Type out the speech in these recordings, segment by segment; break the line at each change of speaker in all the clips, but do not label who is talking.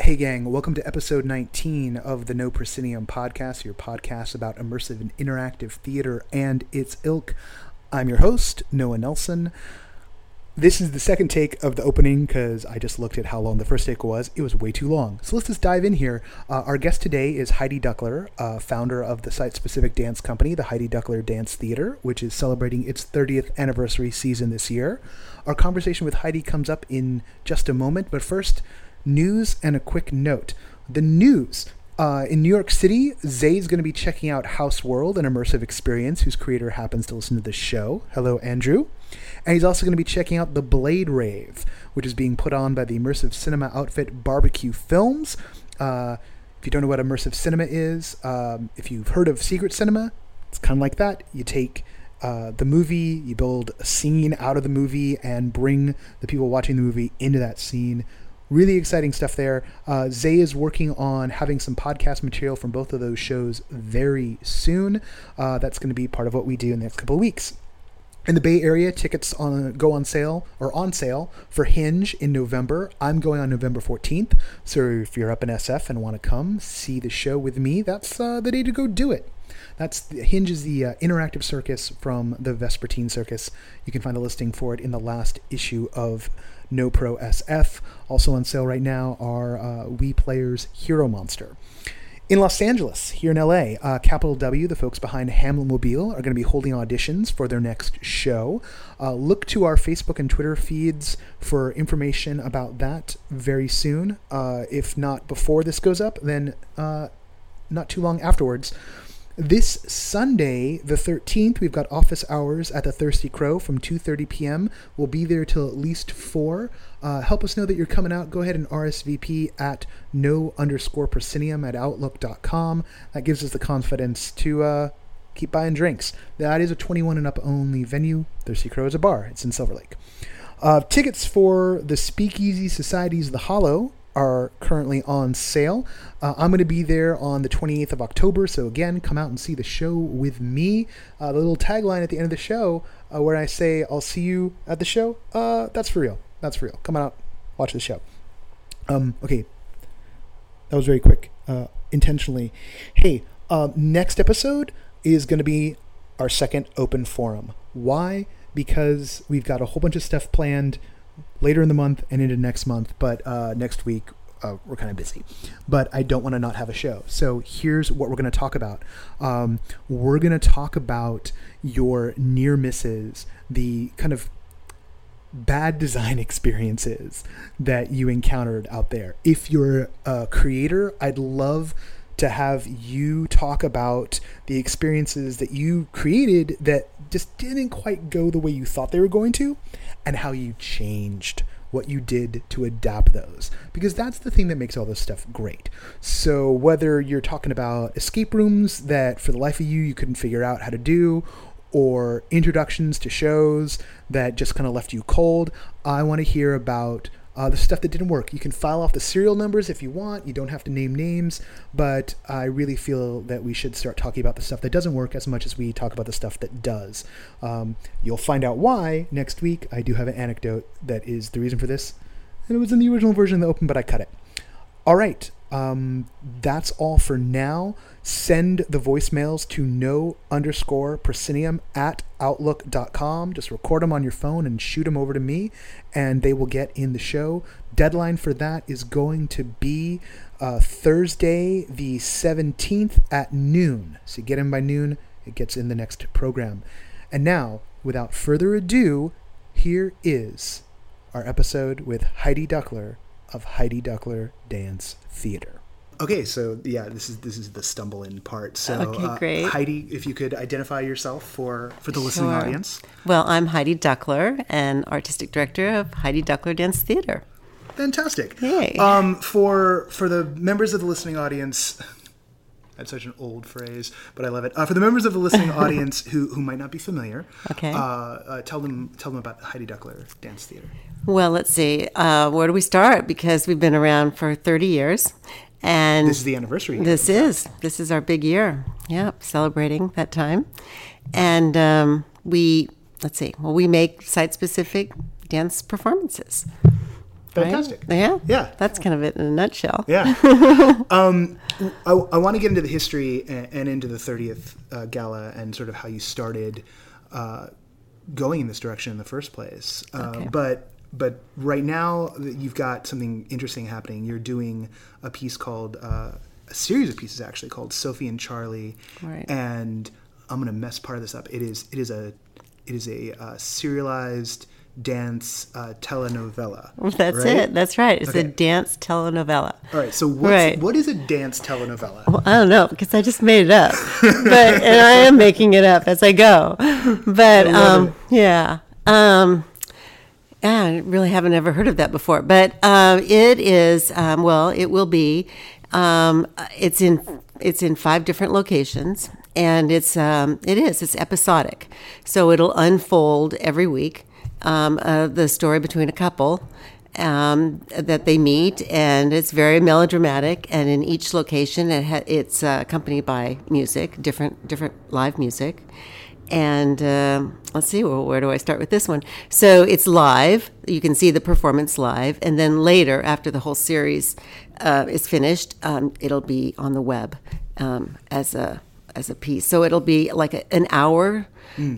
Hey, gang, welcome to episode 19 of the No Proscenium podcast, your podcast about immersive and interactive theater and its ilk. I'm your host, Noah Nelson. This is the second take of the opening because I just looked at how long the first take was. It was way too long. So let's just dive in here. Uh, our guest today is Heidi Duckler, uh, founder of the site specific dance company, the Heidi Duckler Dance Theater, which is celebrating its 30th anniversary season this year. Our conversation with Heidi comes up in just a moment, but first, news and a quick note. The news. Uh, in New York City, Zay is going to be checking out House World, an immersive experience whose creator happens to listen to this show. Hello, Andrew. And he's also going to be checking out the Blade Rave, which is being put on by the immersive cinema outfit BBQ Films. Uh, if you don't know what immersive cinema is, um, if you've heard of secret cinema, it's kind of like that. You take uh, the movie, you build a scene out of the movie, and bring the people watching the movie into that scene really exciting stuff there. Uh, Zay is working on having some podcast material from both of those shows very soon. Uh, that's going to be part of what we do in the next couple of weeks. In the Bay Area, tickets on go on sale or on sale for Hinge in November. I'm going on November 14th. So if you're up in SF and want to come see the show with me, that's uh, the day to go do it. That's Hinge is the uh, interactive circus from the Vespertine Circus. You can find a listing for it in the last issue of No Pro SF. Also on sale right now are uh, Players Hero Monster. In Los Angeles, here in LA, uh, Capital W, the folks behind Hamlet Mobile, are going to be holding auditions for their next show. Uh, look to our Facebook and Twitter feeds for information about that very soon. Uh, if not before this goes up, then uh, not too long afterwards. This Sunday, the 13th, we've got office hours at the Thirsty Crow from 2:30 p.m. We'll be there till at least four. Uh, help us know that you're coming out. Go ahead and RSVP at no underscore proscenium at outlook.com. That gives us the confidence to uh, keep buying drinks. That is a 21 and up only venue. Thirsty Crow is a bar. It's in Silver Lake. Uh, tickets for the Speakeasy Society's The Hollow are currently on sale. Uh, I'm going to be there on the 28th of October, so again, come out and see the show with me. Uh, the little tagline at the end of the show, uh, where I say, I'll see you at the show, uh, that's for real. That's for real. Come out, watch the show. Um, okay, that was very quick, uh, intentionally. Hey, uh, next episode is going to be our second open forum. Why? Because we've got a whole bunch of stuff planned later in the month and into next month, but uh, next week uh, we're kind of busy. But I don't want to not have a show. So here's what we're going to talk about. Um, we're going to talk about your near misses, the kind of bad design experiences that you encountered out there. If you're a creator, I'd love to have you talk about the experiences that you created that just didn't quite go the way you thought they were going to and how you changed what you did to adapt those because that's the thing that makes all this stuff great. So whether you're talking about escape rooms that for the life of you you couldn't figure out how to do or introductions to shows that just kind of left you cold, I want to hear about uh, the stuff that didn't work. You can file off the serial numbers if you want. You don't have to name names, but I really feel that we should start talking about the stuff that doesn't work as much as we talk about the stuff that does. Um, you'll find out why next week. I do have an anecdote that is the reason for this, and it was in the original version of the open, but I cut it. All right, um, that's all for now. Send the voicemails to no underscore proscenium at outlook.com. Just record them on your phone and shoot them over to me, and they will get in the show. Deadline for that is going to be uh, Thursday, the 17th at noon. So get in by noon, it gets in the next program. And now, without further ado, here is our episode with Heidi Duckler of Heidi Duckler Dance Theater. Okay, so yeah, this is this is the stumble in part. So,
Okay,
uh,
great.
Heidi, if you could identify yourself for for the listening audience.
Well, I'm Heidi Duckler and artistic director of Heidi Duckler Dance Theater.
Fantastic.
Yay.
Um, for for the members of the listening audience, that's such an old phrase, but I love it. Uh, for the members of the listening audience who who might not be familiar,
Okay.
uh, uh, tell them tell them about Heidi Duckler Dance Theater.
Well, let's see. Uh, where do we start? Because we've been around for 30 years. And
This is the anniversary.
This is this is our big year. Yep, celebrating that time, and um, we let's see. Well, we make site specific dance performances. Right?
Fantastic.
Yeah.
Yeah.
That's kind of it in a nutshell.
Yeah. um, I, I want to get into the history and, and into the 30th uh, gala and sort of how you started uh, going in this direction in the first place. Uh,
Okay.
But but right now you've got something interesting happening. You're doing a piece called uh, a series of pieces actually called Sophie and Charlie,
Right.
and I'm gonna mess part of this up. It is it is a it is a uh, serialized dance uh, telenovela.
That's
right?
it. That's right. It's a dance telenovela.
All right. So what's,
Right.
what is a dance telenovela?
Well, I don't know because I just made it up, but and I am making it up as I go. But
love
um, yeah, um, yeah, I really haven't ever heard of that before. But um, it is um, well, it will be. Um, it's in it's in five different locations, and it's um, it is it's episodic, so it'll unfold every week. Um, uh, the story between a couple um, that they meet, and it's very melodramatic. And in each location, it ha- it's uh, accompanied by music, different different live music. And um let's see, well, where do I start with this one? So it's live. You can see the performance live, and then later, after the whole series uh, is finished, um, it'll be on the web um, as a as a piece. So it'll be like a, an hour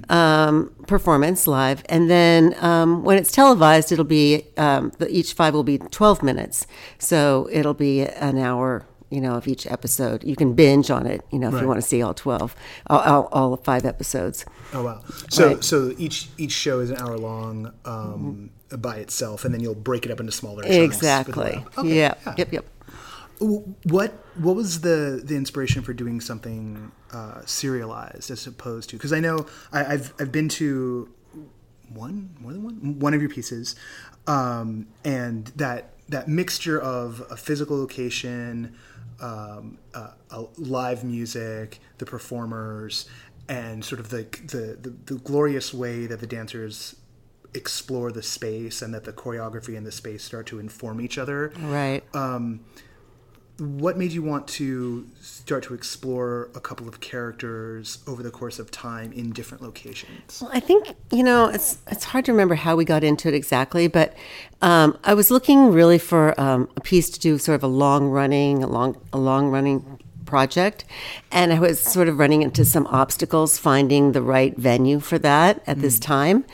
um, performance live, and then um, when it's televised, it'll be um, the, each five will be twelve minutes. So it'll be an hour. You know, of each episode, you can binge on it. You know, if
Right.
you want to see all twelve, all, all, all five episodes.
Oh wow! So
Right.
so each each show is an hour long um, by itself, and then you'll break it up into smaller. chunks
Exactly.
Okay,
yeah.
yeah.
Yep. Yep.
What what was the the inspiration for doing something uh, serialized as opposed to? Because I know I, I've I've been to one more than one one of your pieces, um, and that that mixture of a physical location, um, uh, uh, live music, the performers, and sort of the, the the the glorious way that the dancers explore the space and that the choreography and the space start to inform each other
Right.
What made you want to start to explore a couple of characters over the course of time in different locations?
Well, I think you know it's it's hard to remember how we got into it exactly, but um, I was looking really for um, a piece to do sort of a long running, a long a long running project, and I was sort of running into some obstacles finding the right venue for that at this time,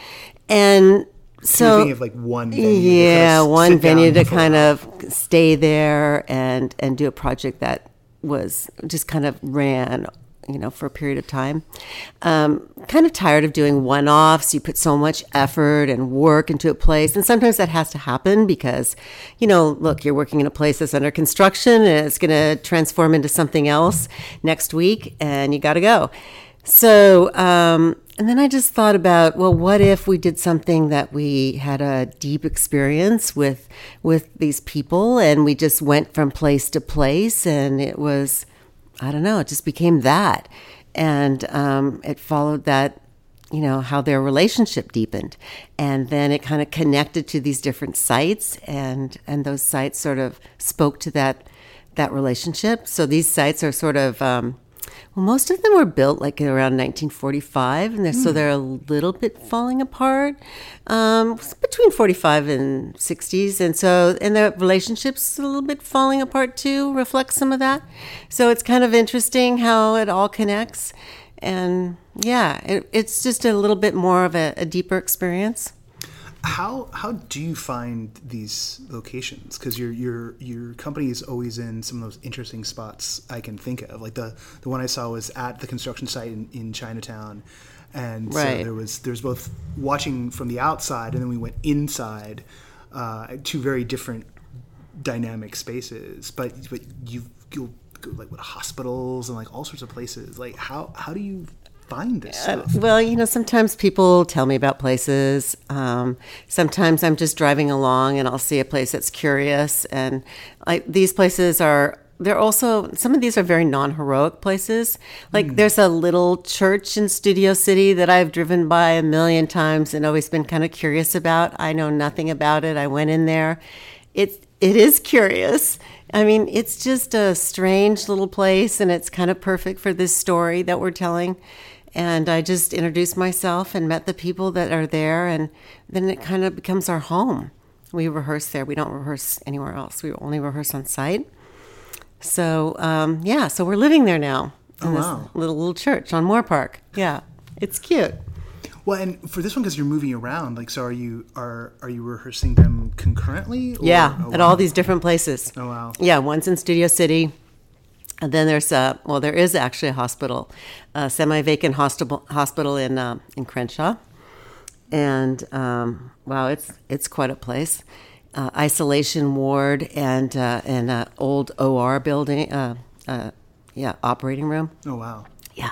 and so
thinking of like one venue. to kind of
yeah, one venue to kind of stay there and and do a project that was just kind of ran you know for a period of time. Um, kind of tired of doing one-offs. You put so much effort and work into a place and sometimes that has to happen because you know look you're working in a place that's under construction and it's going to transform into something else next week and you got to go. So, um, and then I just thought about, well, what if we did something that we had a deep experience with with these people, and we just went from place to place, and it was, I don't know, it just became that, and um, it followed that you know how their relationship deepened. And then it kind of connected to these different sites and and those sites sort of spoke to that that relationship. So these sites are sort of um, well most of them were built like around 1945 and they're, so they're a little bit falling apart. Um, between 45 and 60s and so and the relationships a little bit falling apart too reflects some of that. So it's kind of interesting how it all connects and yeah, it, it's just a little bit more of a, a deeper experience.
How how do you find these locations? Because your your your company is always in some of those interesting spots I can think of. Like the the one I saw was at the construction site in, in Chinatown, and so
Right.
there was there's both watching from the outside and then we went inside, uh, two very different dynamic spaces. But but you you'll go like what hospitals and like all sorts of places. Like how how do you find this stuff?
Well, you know, sometimes people tell me about places. Um, sometimes I'm just driving along and I'll see a place that's curious. And like these places are, they're also, some of these are very non heroic places. Like there's a little church in Studio City that I've driven by a million times and always been kind of curious about. I know nothing about it. I went in there. It, it is curious. I mean, it's just a strange little place and it's kind of perfect for this story that we're telling. And I just introduced myself and met the people that are there, and then it kind of becomes our home. We rehearse there. We don't rehearse anywhere else. We only rehearse on site. So um, yeah, so we're living there now in
Oh,
this
wow.
little little church on Moorpark. Yeah, it's cute.
Well, and for this one, because you're moving around, like, so are you are are you rehearsing them concurrently? or-
Yeah,
oh,
at
wow.
all these different places.
Oh wow.
Yeah, one's in Studio City. And then there's a well, there is actually a hospital, a semi-vacant hospital hospital in uh, in Crenshaw, and um, wow, it's it's quite a place. Uh, isolation ward and uh, and uh, old OR building, uh, uh, yeah, operating room.
Oh wow.
Yeah,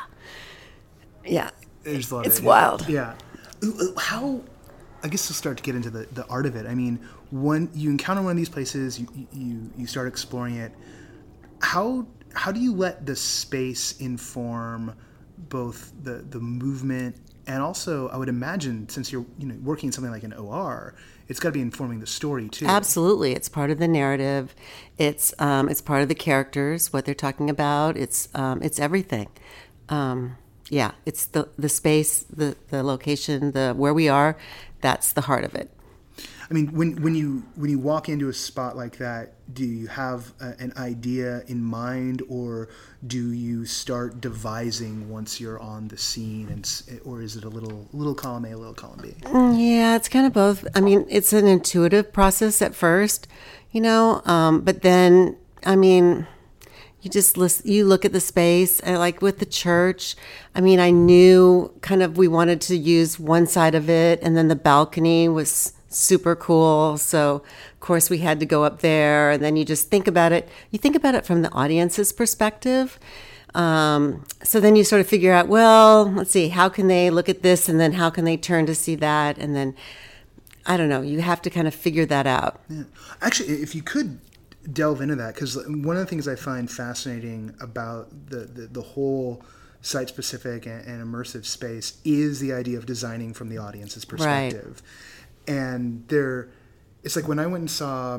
yeah,
There's a lot
It's
of,
wild.
Yeah. How? I guess we'll start to get into the, the art of it. I mean, when you encounter one of these places, you you you start exploring it. How how do you let the space inform both the the movement and also I would imagine since you're you know working in something like an OR, it's got to be informing the story too.
Absolutely, it's part of the narrative. It's um, it's part of the characters, what they're talking about. It's um, it's everything. Um, yeah, it's the the space, the the location, the where we are. That's the heart of it.
I mean, when when you when you walk into a spot like that, do you have a, an idea in mind, or do you start devising once you're on the scene, and or is it a little little column A, a little column B?
Yeah, it's kind of both. I mean, it's an intuitive process at first, you know, um, but then, I mean, you just listen, you look at the space, like with the church. I mean, I knew kind of we wanted to use one side of it, and then the balcony was super cool. So, of course, we had to go up there, and then you just think about it. You think about it from the audience's perspective. Um, so then you sort of figure out, well, let's see, how can they look at this, and then how can they turn to see that, and then I don't know. You have to kind of figure that out.
Yeah. Actually, if you could delve into that, because one of the things I find fascinating about the the, the whole site specific and, and immersive space is the idea of designing from the audience's perspective. And there, it's like when I went and saw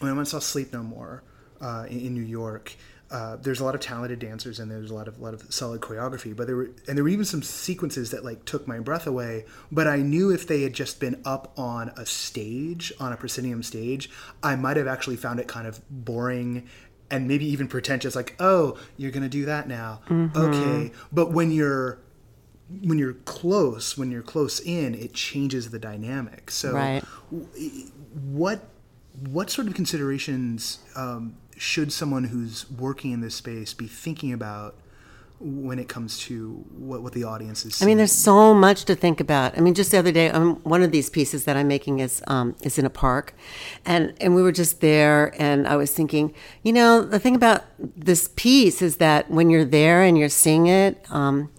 when I went and saw Sleep No More uh, in, in New York, uh, there's a lot of talented dancers and there's a lot of lot of solid choreography. But there were and there were even some sequences that like took my breath away. But I knew if they had just been up on a stage, on a proscenium stage, I might have actually found it kind of boring and maybe even pretentious. Like, oh, you're gonna do that now, okay. But when you're when you're close, when you're close in, it changes the dynamic. So
Right.
what what sort of considerations um, should someone who's working in this space be thinking about when it comes to what, what the audience is
I mean, there's so much to think about. I mean, just the other day, um, one of these pieces that I'm making is um, is in a park, and and we were just there, and I was thinking, you know, the thing about this piece is that when you're there and you're seeing it. Um,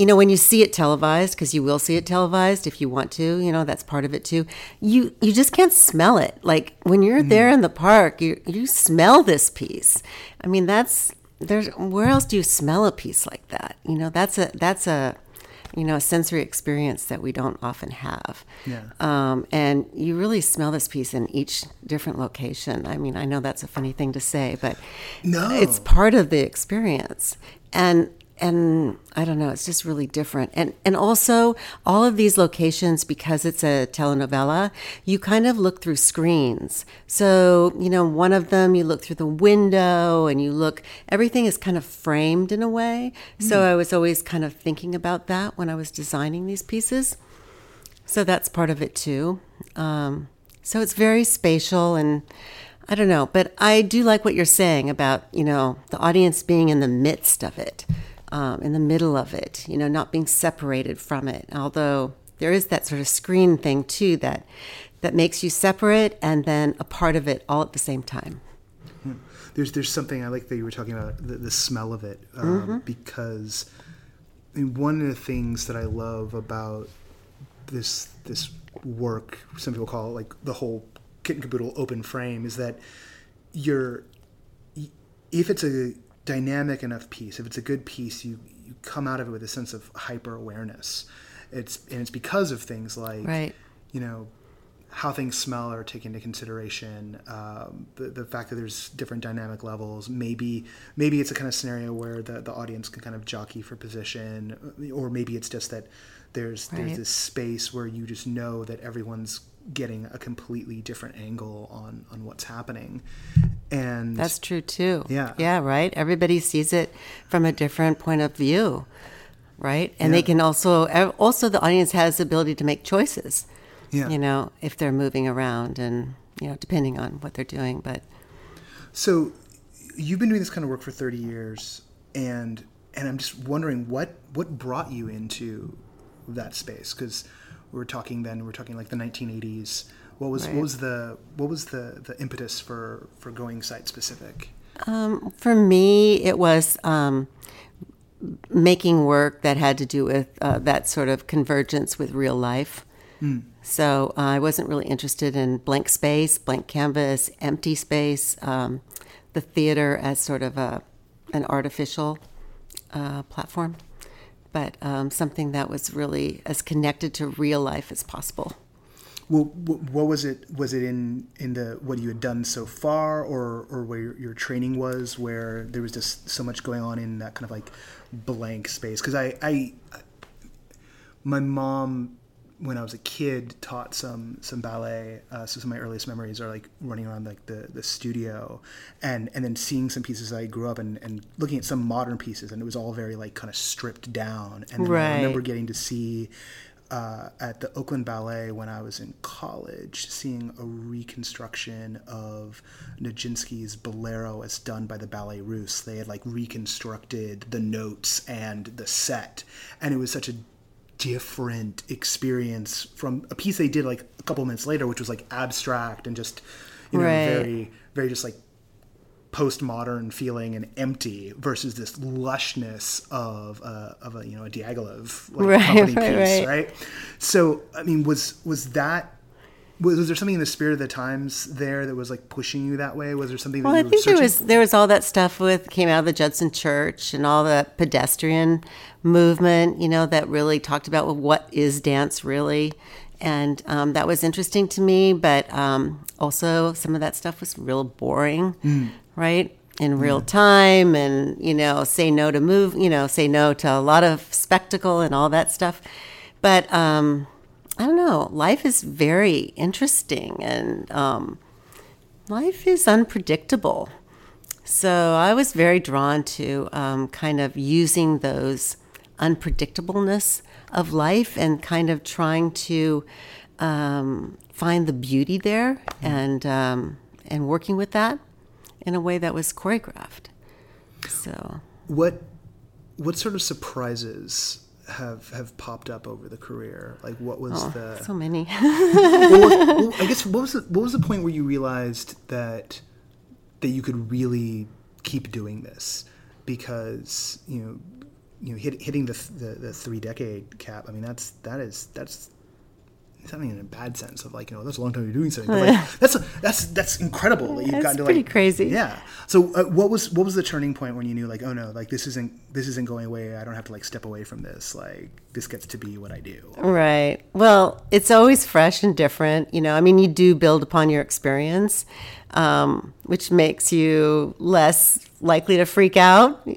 you know, when you see it televised, because you will see it televised if you want to, you know, that's part of it too. You you just can't smell it. Like when you're there in the park, you you smell this piece. I mean, that's there's where else do you smell a piece like that? You know, that's a that's a you know a sensory experience that we don't often have.
Yeah.
Um, and you really smell this piece in each different location. I mean, I know that's a funny thing to say, but
No.
it's part of the experience. And and I don't know, it's just really different. And and also all of these locations, because it's a telenovela, you kind of look through screens. So, you know, one of them you look through the window and you look everything is kind of framed in a way. So I was always kind of thinking about that when I was designing these pieces. So that's part of it too. Um, so it's very spatial and I don't know, but I do like what you're saying about, you know, the audience being in the midst of it, um, in the middle of it, you know, not being separated from it. Although there is that sort of screen thing too that that makes you separate and then a part of it all at the same time.
there's there's something I like that you were talking about the, the smell of it um, because I mean, one of the things that I love about this this work some people call it like the whole kit and caboodle open frame is that you're if it's a dynamic enough piece if it's a good piece you you come out of it with a sense of hyper awareness it's and it's because of things like
Right.
you know how things smell are taken into consideration. Um, the, the fact that there's different dynamic levels. Maybe maybe it's a kind of scenario where the, the audience can kind of jockey for position, or maybe it's just that there's
Right.
there's this space where you just know that everyone's getting a completely different angle on on what's happening and
That's true too.
Yeah.
Yeah, right. Everybody sees it from a different point of view, right? And
Yeah.
they can also also the audience has the ability to make choices.
Yeah.
You know, if they're moving around and you know, depending on what they're doing, but
So you've been doing this kind of work for 30 years and and I'm just wondering what what brought you into that space we were talking then we we're talking like the 1980s what was
Right.
what was the what was the the impetus for for going site specific
Um, for me, it was um, making work that had to do with uh, that sort of convergence with real life. So uh, I wasn't really interested in blank space, blank canvas, empty space, um, the theater as sort of a an artificial uh, platform, but um, something that was really as connected to real life as possible.
well what was it was it in in the what you had done so far or or where your, your training was where there was just so much going on in that kind of like blank space because I, I my mom when I was a kid taught some some ballet. Uh, so some of my earliest memories are like running around like the, the studio, and and then seeing some pieces I grew up and and looking at some modern pieces, and it was all very like kind of stripped down. And then I remember getting to see. Uh, at the Oakland Ballet when I was in college, seeing a reconstruction of Nijinsky's Bolero as done by the Ballet Russe. They had like reconstructed the notes and the set, and it was such a different experience from a piece they did like a couple minutes later, which was like abstract and just you know
Right.
very very just like postmodern feeling and empty versus this lushness of a, of a you know a Diaghilev like
Right,
company
right,
piece,
right.
right? So I mean, was was that was, was there something in the spirit of the times there that was like pushing you that way? Was there something that
Well, I think there was there was all that stuff with came out of the Judson Church and all the pedestrian movement, you know, that really talked about well, what is dance really, and um, that was interesting to me. But um, also, some of that stuff was real boring,
Mm.
right? In real time, and you know, say no to move, you know, say no to a lot of spectacle and all that stuff. But um, I don't know. Life is very interesting, and um, life is unpredictable. So I was very drawn to um, kind of using those unpredictableness of life and kind of trying to um, find the beauty there and um, and working with that in a way that was choreographed. So
what what sort of surprises have have popped up over the career? Like what was oh, the
so many.
well, what- well, I guess what was the, what was the point where you realized that that you could really keep doing this because you know you know hit, hitting the, the the three decade cap. I mean that's that is that's even in a bad sense of like you know that's a long time you're doing something. But like, that's that's that's incredible that you've
That's
gotten to like.
That's pretty
like
crazy.
Yeah. So uh, what was what was the turning point when you knew like oh no like this isn't this isn't going away. I don't have to like step away from this. Like this gets to be what I do.
Right. Well, it's always fresh and different. You know, I mean, you do build upon your experience, um, which makes you less likely to freak out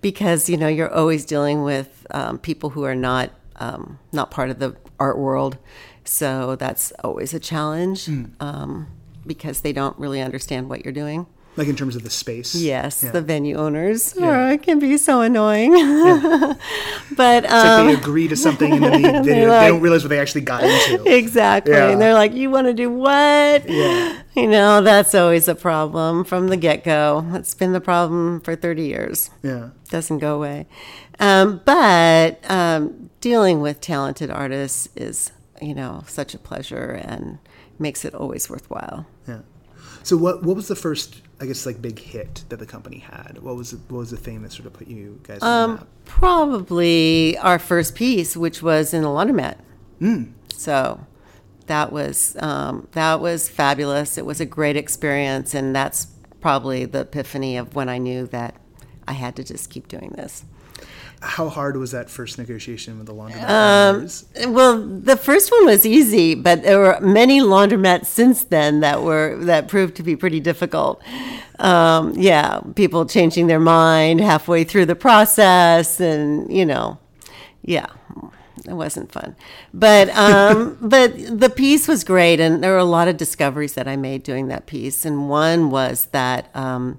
because you know you're always dealing with um, people who are not um, not part of the art world. So that's always a challenge um, because they don't really understand what you're doing.
Like in terms of the space.
Yes,
Yeah.
the venue owners
Yeah.
oh, it can be so annoying. but
It's
um,
like they agree to something and then they, they, they
like-
don't realize what they actually got into.
Exactly.
Yeah.
And they're like, you want to do what?
Yeah.
You know, that's always a problem from the get go. It's been the problem for 30 years.
Yeah.
Doesn't go away. Um, but um, dealing with talented artists is, you know, such a pleasure and makes it always worthwhile.
Yeah. So what what was the first I guess like big hit that the company had? What was the, what was the thing that sort of put you guys on the map?
Probably our first piece, which was in the laundromat. So that was um, that was fabulous. It was a great experience, and that's probably the epiphany of when I knew that I had to just keep doing this.
How hard was that first negotiation with the laundromat
Um? Well, the first one was easy, but there were many laundromats since then that were that proved to be pretty difficult. Um, yeah, people changing their mind halfway through the process, and you know, yeah, It wasn't fun, but um, but the piece was great, and there were a lot of discoveries that I made doing that piece. And one was that um,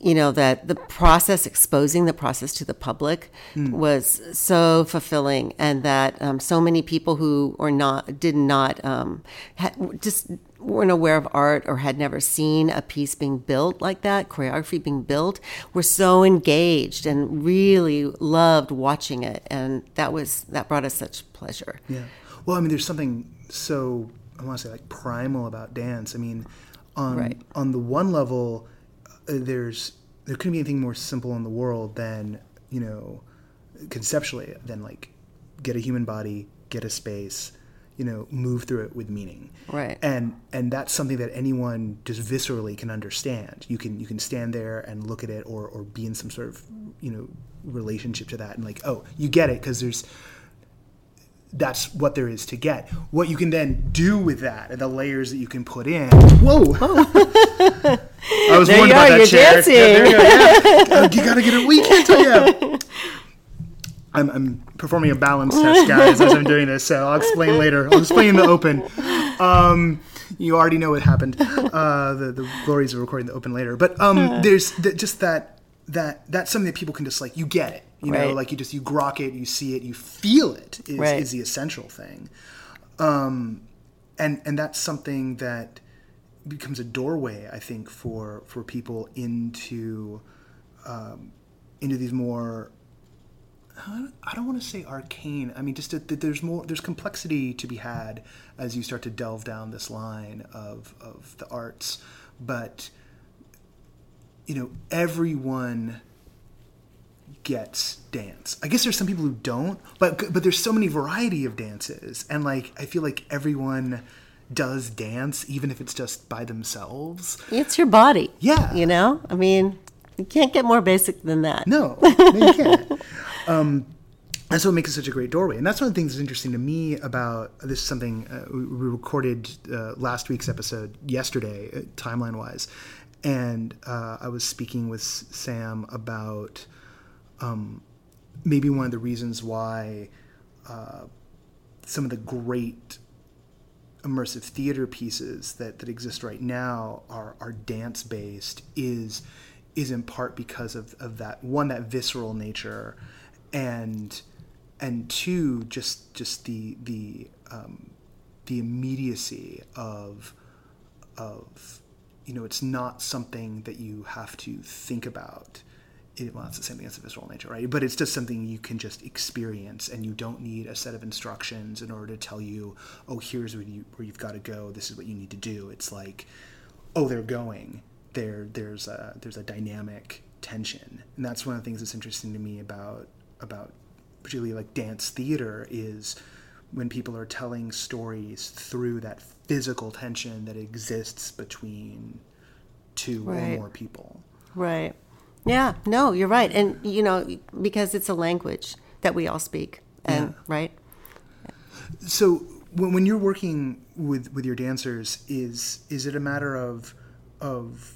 you know that the process exposing the process to the public was so fulfilling and that um, so many people who or not did not um, ha- just weren't aware of art or had never seen a piece being built like that choreography being built were so engaged and really loved watching it and that was that brought us such pleasure
Yeah. Well, I mean, there's something so I want to say like primal about dance. I mean, on
Right.
on the one level, Uh, there's there couldn't be anything more simple in the world than you know, conceptually than like get a human body, get a space, you know, move through it with meaning.
Right.
And and that's something that anyone just viscerally can understand. You can you can stand there and look at it or or be in some sort of you know relationship to that and like oh you get it because there's that's what there is to get. What you can then do with that and the layers that you can put in. Whoa! Oh. I was
There
warned
you
about
are,
that
you're
chair.
dancing.
Yeah, there you go. Yeah. You gotta get it. We can't tell you. I'm, I'm performing a balance test, guys, as I'm doing this. So I'll explain later. I'll explain in the open. Um, you already know what happened. Uh, the the glories of recording the open later. But um, there's th- just that that that's something that people can just like you get it. You know, like you just you grok it, you see it, you feel it. Is,
Right.
is the essential thing. Um, and and that's something that becomes a doorway, I think, for for people into um, into these more. I don't- want to say arcane. I mean, just that, that there's more. There's complexity to be had as you start to delve down this line of of the arts, but you know, everyone gets dance. I guess there's some people who don't, but but there's so many variety of dances, and like I feel like everyone does dance, even if it's just by themselves.
it's your body
Yeah.
you know i mean you can't get more basic than that
No, no you can't. Um, that's what makes it such a great doorway, and that's one of the things that's interesting to me about this. Is something uh, we recorded uh, last week's episode yesterday, uh, timeline wise, and uh, I was speaking with Sam about um, maybe one of the reasons why uh, some of the great immersive theater pieces that, that exist right now are, are dance based is is in part because of, of that one that visceral nature and and two just just the the um, the immediacy of of you know it's not something that you have to think about it, well, it's the same thing as a visceral nature, right? But it's just something you can just experience, and you don't need a set of instructions in order to tell you, oh, here's where you where you've got to go. This is what you need to do. It's like, oh, they're going. There, there's a there's a dynamic tension, and that's one of the things that's interesting to me about about particularly like dance theater is when people are telling stories through that physical tension that exists between two or more people.
Right. Yeah, no, you're right. And, you know, because it's a language that we all speak. And, right?
So when, when you're working with with your dancers, is is it a matter of of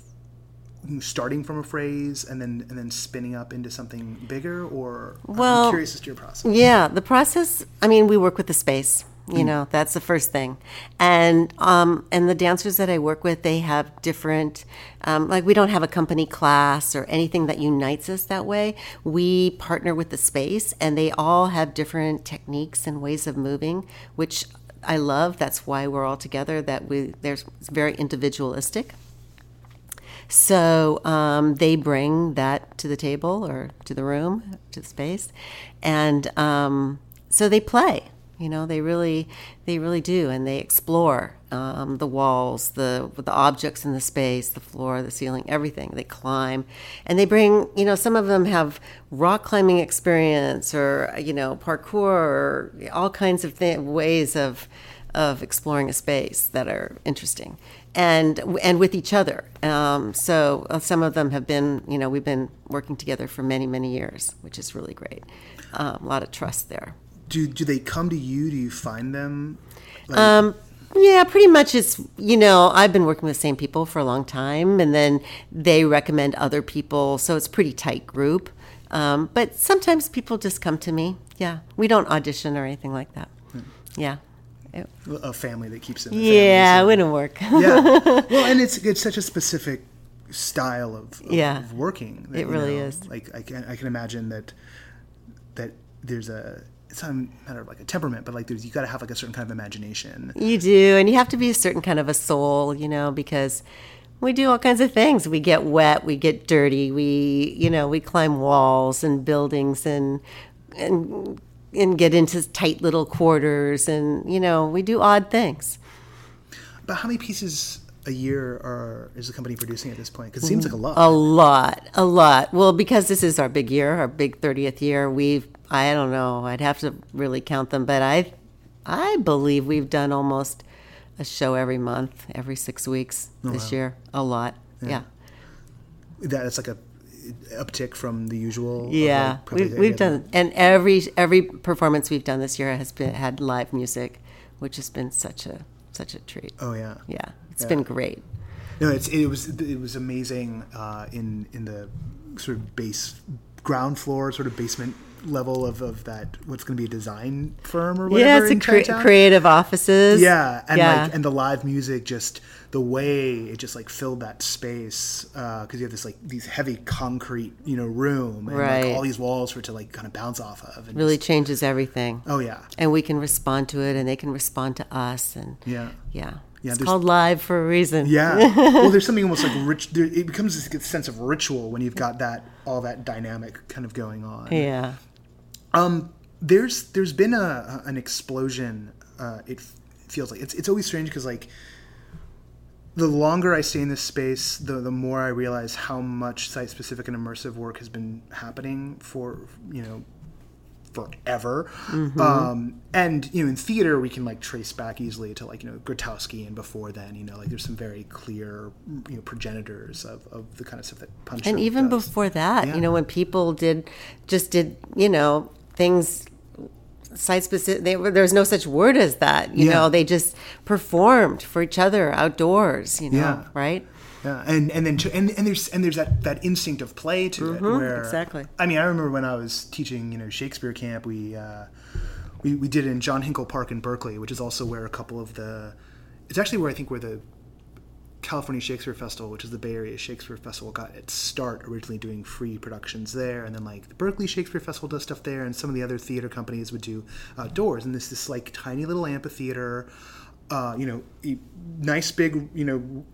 starting from a phrase and then and then spinning up into something bigger, or
Well,
I'm curious as to your process?
Yeah, the process, I mean, we work with the space. You know, that's the first thing. And um, and the dancers that I work with, they have different, um, like we don't have a company class or anything that unites us that way. We partner with the space, and they all have different techniques and ways of moving, which I love. That's why we're all together. That we there's very individualistic. So um, they bring that to the table or to the room, to the space, and um, so they play. You know, they really, they really do, and they explore um, the walls, the the objects in the space, the floor, the ceiling, everything. They climb, and they bring. You know, some of them have rock climbing experience, or you know, parkour, or all kinds of th- ways of of exploring a space that are interesting and and with each other um, so uh, some of them have been you know we've been working together for many many years which is really great um, a lot of trust there
Do do they come to you? Do you find them? Like,
um, yeah pretty much it's you know i've been working with the same people for a long time and then they recommend other people so it's a pretty tight group Um, but sometimes people just come to me. Yeah, we don't audition or anything like that. Yeah. It-
A family that keeps it. In the family,
yeah,
so-
it wouldn't work.
yeah. Well, and it's it's such a specific style of, of,
Yeah.
of working. that,
It
you
really
know,
is.
Like I can I can imagine that that there's a it's not a matter of like a temperament, but like there's you got to have like a certain kind of imagination.
You do, and you have to be a certain kind of a soul, you know, because we do all kinds of things. We get wet, we get dirty, we, you know, we climb walls and buildings and and and get into tight little quarters and, you know, we do odd things.
But how many pieces a year or is the company producing at this point? Because it seems like a lot.
A lot, a lot. Well, because this is our big year, our big 30th year, we've I don't know, I'd have to really count them, but I I believe we've done almost a show every month, every 6 weeks oh, this year. A lot. Yeah.
That that's like a uptick from the usual.
Yeah.
like,
we've we've done and every every performance we've done this year has been had live music, which has been such a such a treat.
Oh yeah.
Yeah. It's
Yeah.
been great.
No, it's it was it was amazing uh, in in the sort of base ground floor sort of basement level of, of that what's going to be a design firm or whatever.
Yeah, it's a cre- creative offices.
Yeah, and
yeah.
like and the live music just the way it just like filled that space because you have this like these heavy concrete you know room and
Right.
like all these walls for it to like kind of bounce off of and
really
just-
changes everything.
oh yeah
and we can respond to it and they can respond to us and
yeah
yeah,
Yeah,
it's called live for a reason
Yeah. well, there's something almost like rich. There, it becomes this sense of ritual when you've got that all that dynamic kind of going on.
yeah
Um, there's there's been a an explosion. Uh, it feels like it's it's always strange because like the longer I stay in this space, the the more I realize how much site specific and immersive work has been happening for you know forever. Um, and you know, in theater, we can like trace back easily to like you know Grotowski and before then. You know, like there's some very clear you know progenitors of, of the kind of stuff that Punch.
and even before that
Yeah.
you know when people did just did you know things site specific they, there was no such word as that you
Yeah.
know they just performed for each other outdoors you know
Yeah.
right
Yeah, and and then to, and and there's and there's that that instinct of play to it where
Mm-hmm, exactly.
I mean, I remember when I was teaching, you know, Shakespeare camp, we uh, we we did it in John Hinkel Park in Berkeley, which is also where a couple of the it's actually where I think where the California Shakespeare Festival, which is the Bay Area Shakespeare Festival, got its start originally doing free productions there, and then like the Berkeley Shakespeare Festival does stuff there, and some of the other theater companies would do outdoors, and this this like tiny little amphitheater, uh, you know, nice big, you know,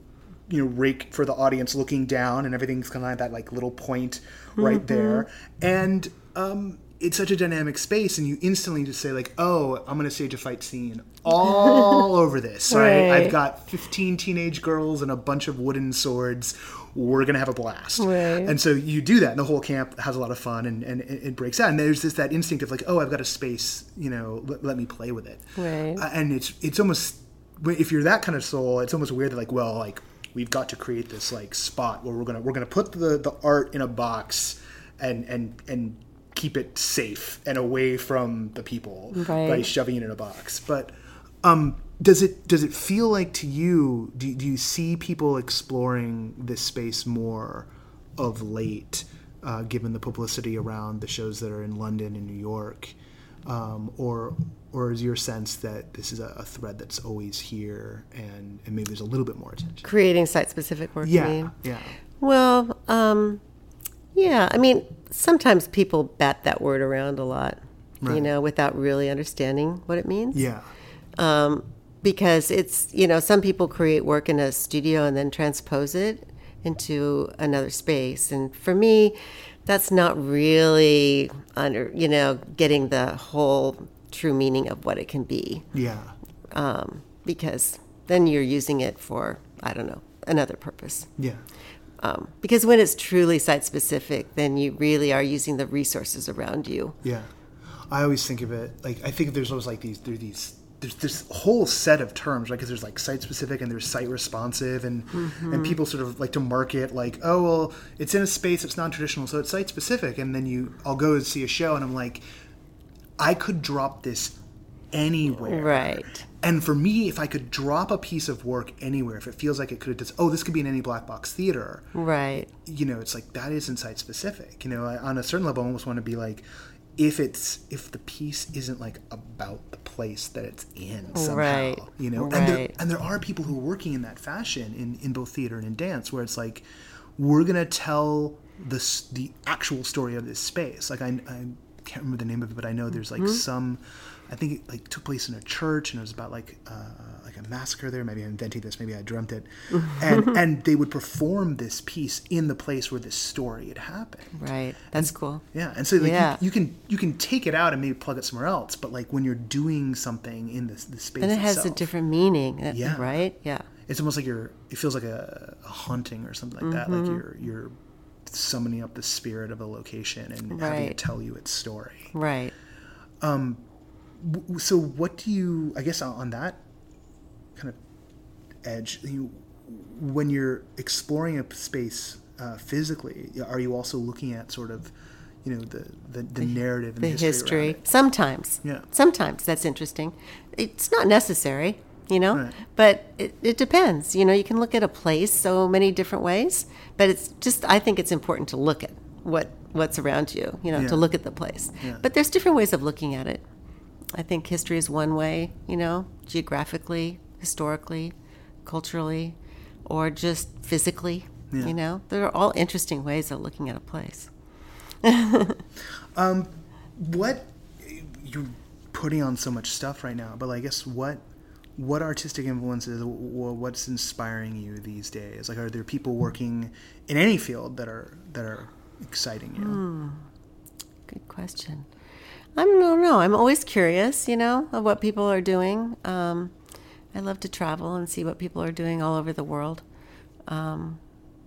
you know, rake for the audience looking down, and everything's kind of like that like little point right there, and um, it's such a dynamic space, and you instantly just say like, oh, I'm gonna stage a fight scene all over this, right?
Right.
I've got 15 teenage girls and a bunch of wooden swords. We're gonna have a blast,
Right.
and so you do that, and the whole camp has a lot of fun, and, and it it breaks out. And there's this that instinct of like, oh, I've got a space, you know, let, let me play with it.
Right.
Uh, And it's it's almost if you're that kind of soul, it's almost weird that like, well, like we've got to create this like spot where we're gonna we're gonna put the the art in a box and and and keep it safe and away from the people by shoving it in a box. But um, does it does it feel like to you? Do, do you see people exploring this space more of late, uh, given the publicity around the shows that are in London and New York, um, or or is your sense that this is a, a thread that's always here and, and maybe there's a little bit more attention?
creating site specific work
Yeah, yeah,
Well, um, yeah, I mean, sometimes people bat that word around a lot, you know, without really understanding what it means.
yeah,
Um, because it's, you know, some people create work in a studio and then transpose it into another space. And for me, that's not really under, you know, getting the whole true meaning of what it can be.
yeah,
Um, because then you're using it for, I don't know, another purpose.
yeah,
Um, because when it's truly site specific, then you really are using the resources around you.
yeah. I always think of it like I think there's always like these there are these there's this whole set of terms right because there's like site specific and there's site responsive and and people sort of like to market like oh well it's in a space it's non-traditional so it's site specific and then you I'll go and see a show and I'm like I could drop this anywhere
Right.
And for me, if I could drop a piece of work anywhere, if it feels like it could have just, oh, this could be in any black box theater,
Right.
you know, it's like that isn't site specific. You know, I, on a certain level, I almost want to be like, if it's if the piece isn't like about the place that it's in somehow,
Right.
you know, and there, and there are people who are working in that fashion in in both theater and in dance, where it's like, we're gonna tell the the actual story of this space. Like I I can't remember the name of it, but I know there's like
Mm-hmm.
some. I think it like took place in a church, and it was about like uh, like a massacre there. Maybe I'm inventing this. Maybe I dreamt it. and and they would perform this piece in the place where this story had happened.
Right. That's cool.
Yeah, and so like
Yeah.
you, you can you can take it out and maybe plug it somewhere else, but like when you're doing something in this the space,
And it has a different meaning. uh,
Yeah.
Right? Yeah.
It's almost like you're. It feels like a, a haunting or something like that. Like
Mm-hmm.
you're you're summoning up the spirit of a location and having it tell you its story.
Right.
W- So what do you? I guess on- that kind of edge, you, when you're exploring a space uh, physically, are you also looking at sort of, you know, the the, the narrative and
The
history?
history.
it?
Sometimes.
Yeah.
Sometimes that's interesting. It's not necessary, you know,
Right.
but it, it depends. You know, you can look at a place so many different ways, but it's just, I think it's important to look at what what's around you, you know,
Yeah.
to look at the place.
Yeah.
But there's different ways of looking at it. I think history is one way, you know, geographically, historically, culturally, or just physically.
Yeah.
You know, there are all interesting ways of looking at a place.
Um what you're putting on so much stuff right now, but I guess what what artistic influences, wh- what's inspiring you these days? Like, are there people working in any field that are that are exciting you?
Hmm. Good question. I don't know. I'm always curious, you know, of what people are doing. Um, I love to travel and see what people are doing all over the world. Um,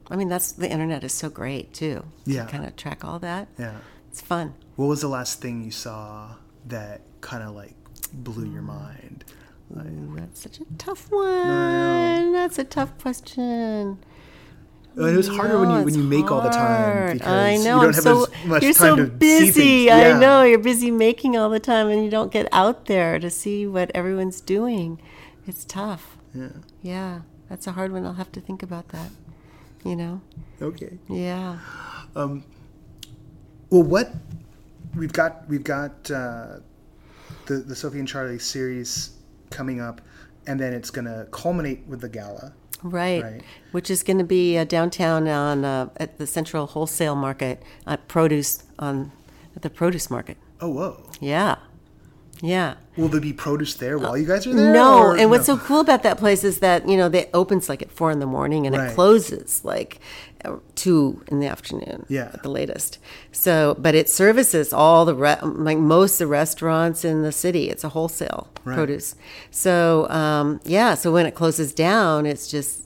I mean, that's the internet is so great too.
Yeah.
To kind of track all that.
Yeah.
It's fun.
What was the last thing you saw that kind of like blew your mind?
Ooh, that's such a tough one. That's a tough question.
And it was harder when you when you make all the time because
I know.
you don't
I'm
have
so,
as much
you're
time
so
to
busy.
things.
I know you're busy making all the time, and you don't get out there to see what everyone's doing. It's tough.
Yeah.
Yeah, that's a hard one. I'll have to think about that. You know.
Okay.
Yeah.
Well, what we've got we've got uh, the the Sophie and Charlie series coming up, and then it's going to culminate with the gala.
Right.
Right.
Which is going to be uh, downtown on uh, at the Central Wholesale Market at produce on at the produce market.
Oh, whoa!
Yeah. Yeah.
Will there be produce there while you guys are there?
No,
or-
and what's
no?
so cool about that place is that you know they opens like at four in the morning and
Right.
it closes like uh, two in the afternoon.
Yeah.
at the latest. So, but it services all the re- like most of the restaurants in the city. It's a wholesale
Right.
produce. So, um, yeah. So when it closes down, it's just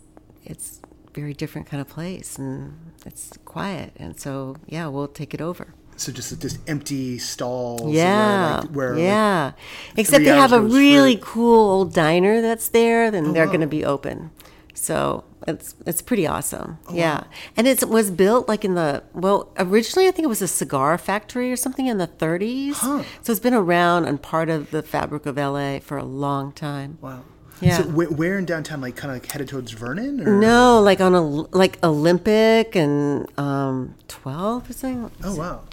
it's very different kind of place and it's quiet. And so, yeah, we'll take it over.
So just just empty stalls.
Yeah,
where, like, where like,
yeah. Except they have a really
through.
cool old diner that's there. Then they're
wow.
going to be open, so it's it's pretty awesome.
Oh,
yeah, and it was built like in the well originally I think it was a cigar factory or something in the 30s.
Huh.
So it's been around and part of the fabric of LA for a long time.
wow.
Yeah.
So where, where in downtown, like kind of like headed towards Vernon? Or?
No, like on a like Olympic and um, 12 or something.
Oh wow.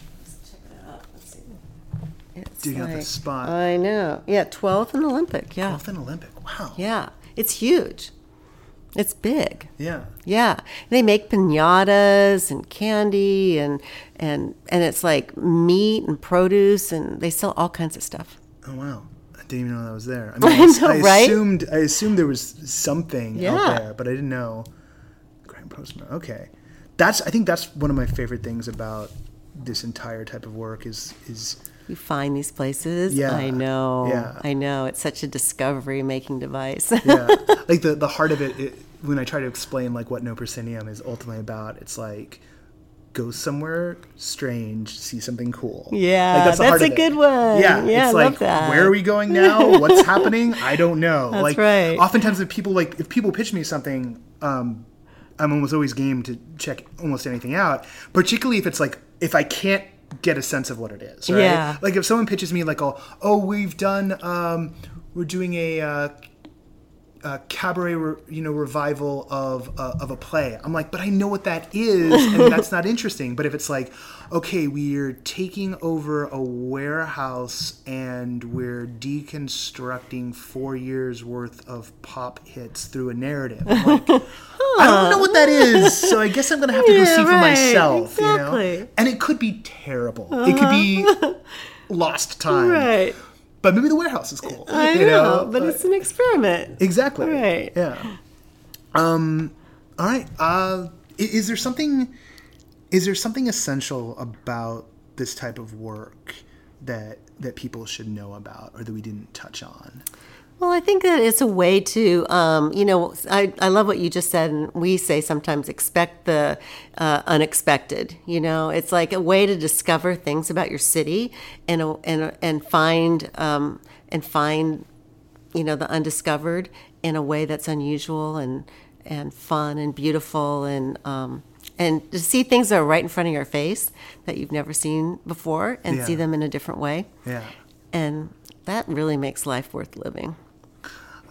It's
out the
like-
spot.
I know. Yeah, 12th and Olympic. Yeah.
Golf and Olympic. Wow.
Yeah, it's huge. It's big.
Yeah.
Yeah, they make pinatas and candy and and and it's like meat and produce and they sell all kinds of stuff.
Oh wow. I didn't even know that was there. I, mean,
I know,
I
right?
assumed I assumed there was something
Yeah.
out there, but I didn't know. Grand Postman. Okay, that's I think that's one of my favorite things about this entire type of work is is
You find these places.
Yeah,
I know.
yeah.
I know. It's such a discovery making device.
yeah like the the heart of it, it when I try to explain like what No Proscenium is ultimately about. It's like go somewhere strange, see something cool.
Yeah,
Like,
that's
heart
a good one.
Yeah,
Yeah,
it's
I love
like
that.
where are we going now? What's happening? I don't know.
That's
like
right.
oftentimes if people like if people pitch me something, um, I'm almost always game to check almost anything out. Particularly if it's like if I can't get a sense of what it is. Right?
Yeah.
Like if someone pitches me like, oh, oh, we've done, um, we're doing a uh, uh, cabaret, re- you know, revival of uh, of a play. I'm like, but I know what that is, and that's not interesting. But if it's like, okay, we're taking over a warehouse and we're deconstructing four years worth of pop hits through a narrative, I'm like, I don't know what that is, so I guess I'm gonna have to go
Yeah,
see for
right,
myself. You know, and it could be terrible. It could be lost time.
Right.
But maybe the warehouse is cool.
I
you
know, but it's an experiment.
exactly
Right.
Yeah. Um. All right. Uh, is there something? Is there something essential about this type of work that that people should know about, or that we didn't touch on?
Well, I think that it's a way to, um, you know, I, I love what you just said, and we say sometimes expect the uh, unexpected. You know, it's like a way to discover things about your city and and and find um, and find, you know, the undiscovered in a way that's unusual and and fun and beautiful and um, and to see things that are right in front of your face that you've never seen before and see them in a different way,
Yeah.
and that really makes life worth living.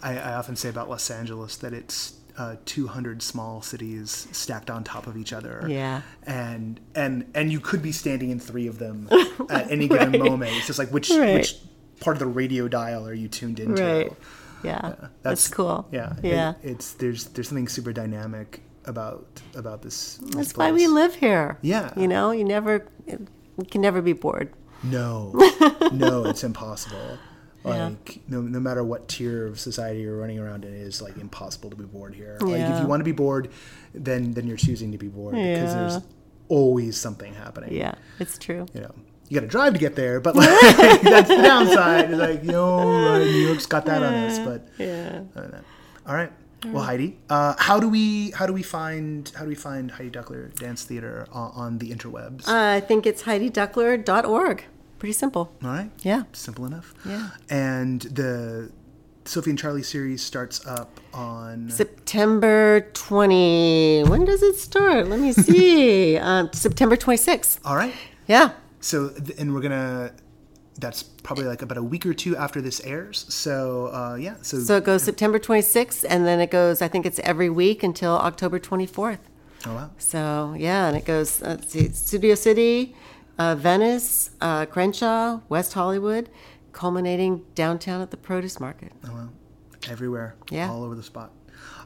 I, I often say about Los Angeles that it's uh, 200 small cities stacked on top of each other.
Yeah.
And and and you could be standing in three of them at any given moment. It's just like which
Right.
which part of the radio dial are you tuned into?
Right. Yeah. that's, cool.
Yeah.
Yeah.
It- it's there's there's something super dynamic about about this. this
that's why we live here.
Yeah.
You know, you never, you can never be bored.
No, no, it's impossible.
Yeah.
Like no, no matter what tier of society you're running around in, it is like impossible to be bored here. Like if you want to be bored, then then you're choosing to be bored because there's always something happening.
Yeah, it's true.
You know, you got to drive to get there, but like that's the downside. It's like you uh, know, right, New York's got that on us, but
Yeah.
Know. All right. Well, Heidi, uh, how do we how do we find how do we find Heidi Duckler Dance Theater on, on the interwebs?
Uh, I think it's HeidiDuckler.org. Pretty simple.
All right.
Yeah.
Simple enough.
Yeah.
And the Sophie and Charlie series starts up on.
September 20. When does it start? Let me see. um, September 26th.
All right.
Yeah.
So, and we're gonna. That's probably like about a week or two after this airs. So, uh, yeah. So,
So it goes September 26th, and then it goes, I think it's every week until October 24th.
oh wow.
So yeah, and it goes uh, let's see, Studio City, uh, Venice, uh, Crenshaw, West Hollywood, culminating downtown at the Produce Market.
Oh wow. Everywhere.
Yeah.
All over the spot.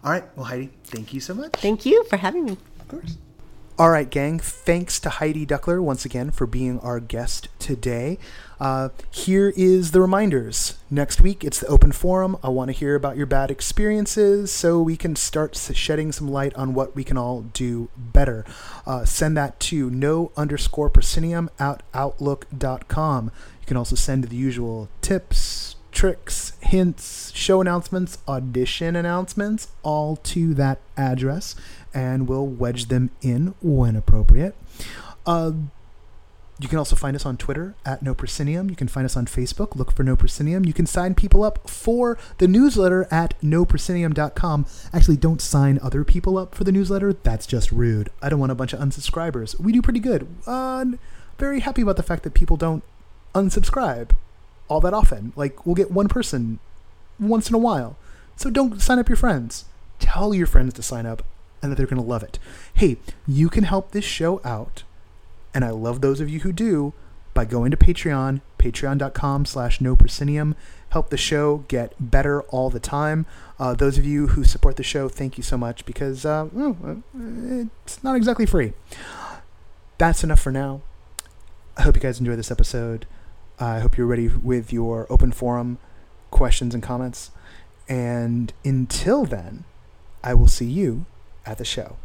All right. Well, Heidi, thank you so much.
Thank you for having me.
Of course. All right, gang. Thanks to Heidi Duckler once again for being our guest today. Uh, here is the reminders. Next week, it's the open forum. I want to hear about your bad experiences so we can start shedding some light on what we can all do better. Uh, send that to no underscore proscenium at outlook.com. You can also send the usual tips, tricks, hints, show announcements, audition announcements, all to that address, and we'll wedge them in when appropriate. Uh, you can also find us on Twitter at No Proscenium. You can find us on Facebook. Look for No Proscenium. You can sign people up for the newsletter at NoProscenium.com. Actually, don't sign other people up for the newsletter. That's just rude. I don't want a bunch of unsubscribers. We do pretty good. Uh, very happy about the fact that people don't unsubscribe all that often. Like, we'll get one person once in a while. So don't sign up your friends. Tell your friends to sign up and that they're going to love it. Hey, you can help this show out and I love those of you who do by going to Patreon, patreon.com slash no proscenium. Help the show get better all the time. Uh, those of you who support the show, thank you so much because uh, uh, it's not exactly free. That's enough for now. I hope you guys enjoyed this episode. I hope you're ready with your open forum questions and comments. And until then, I will see you at the show.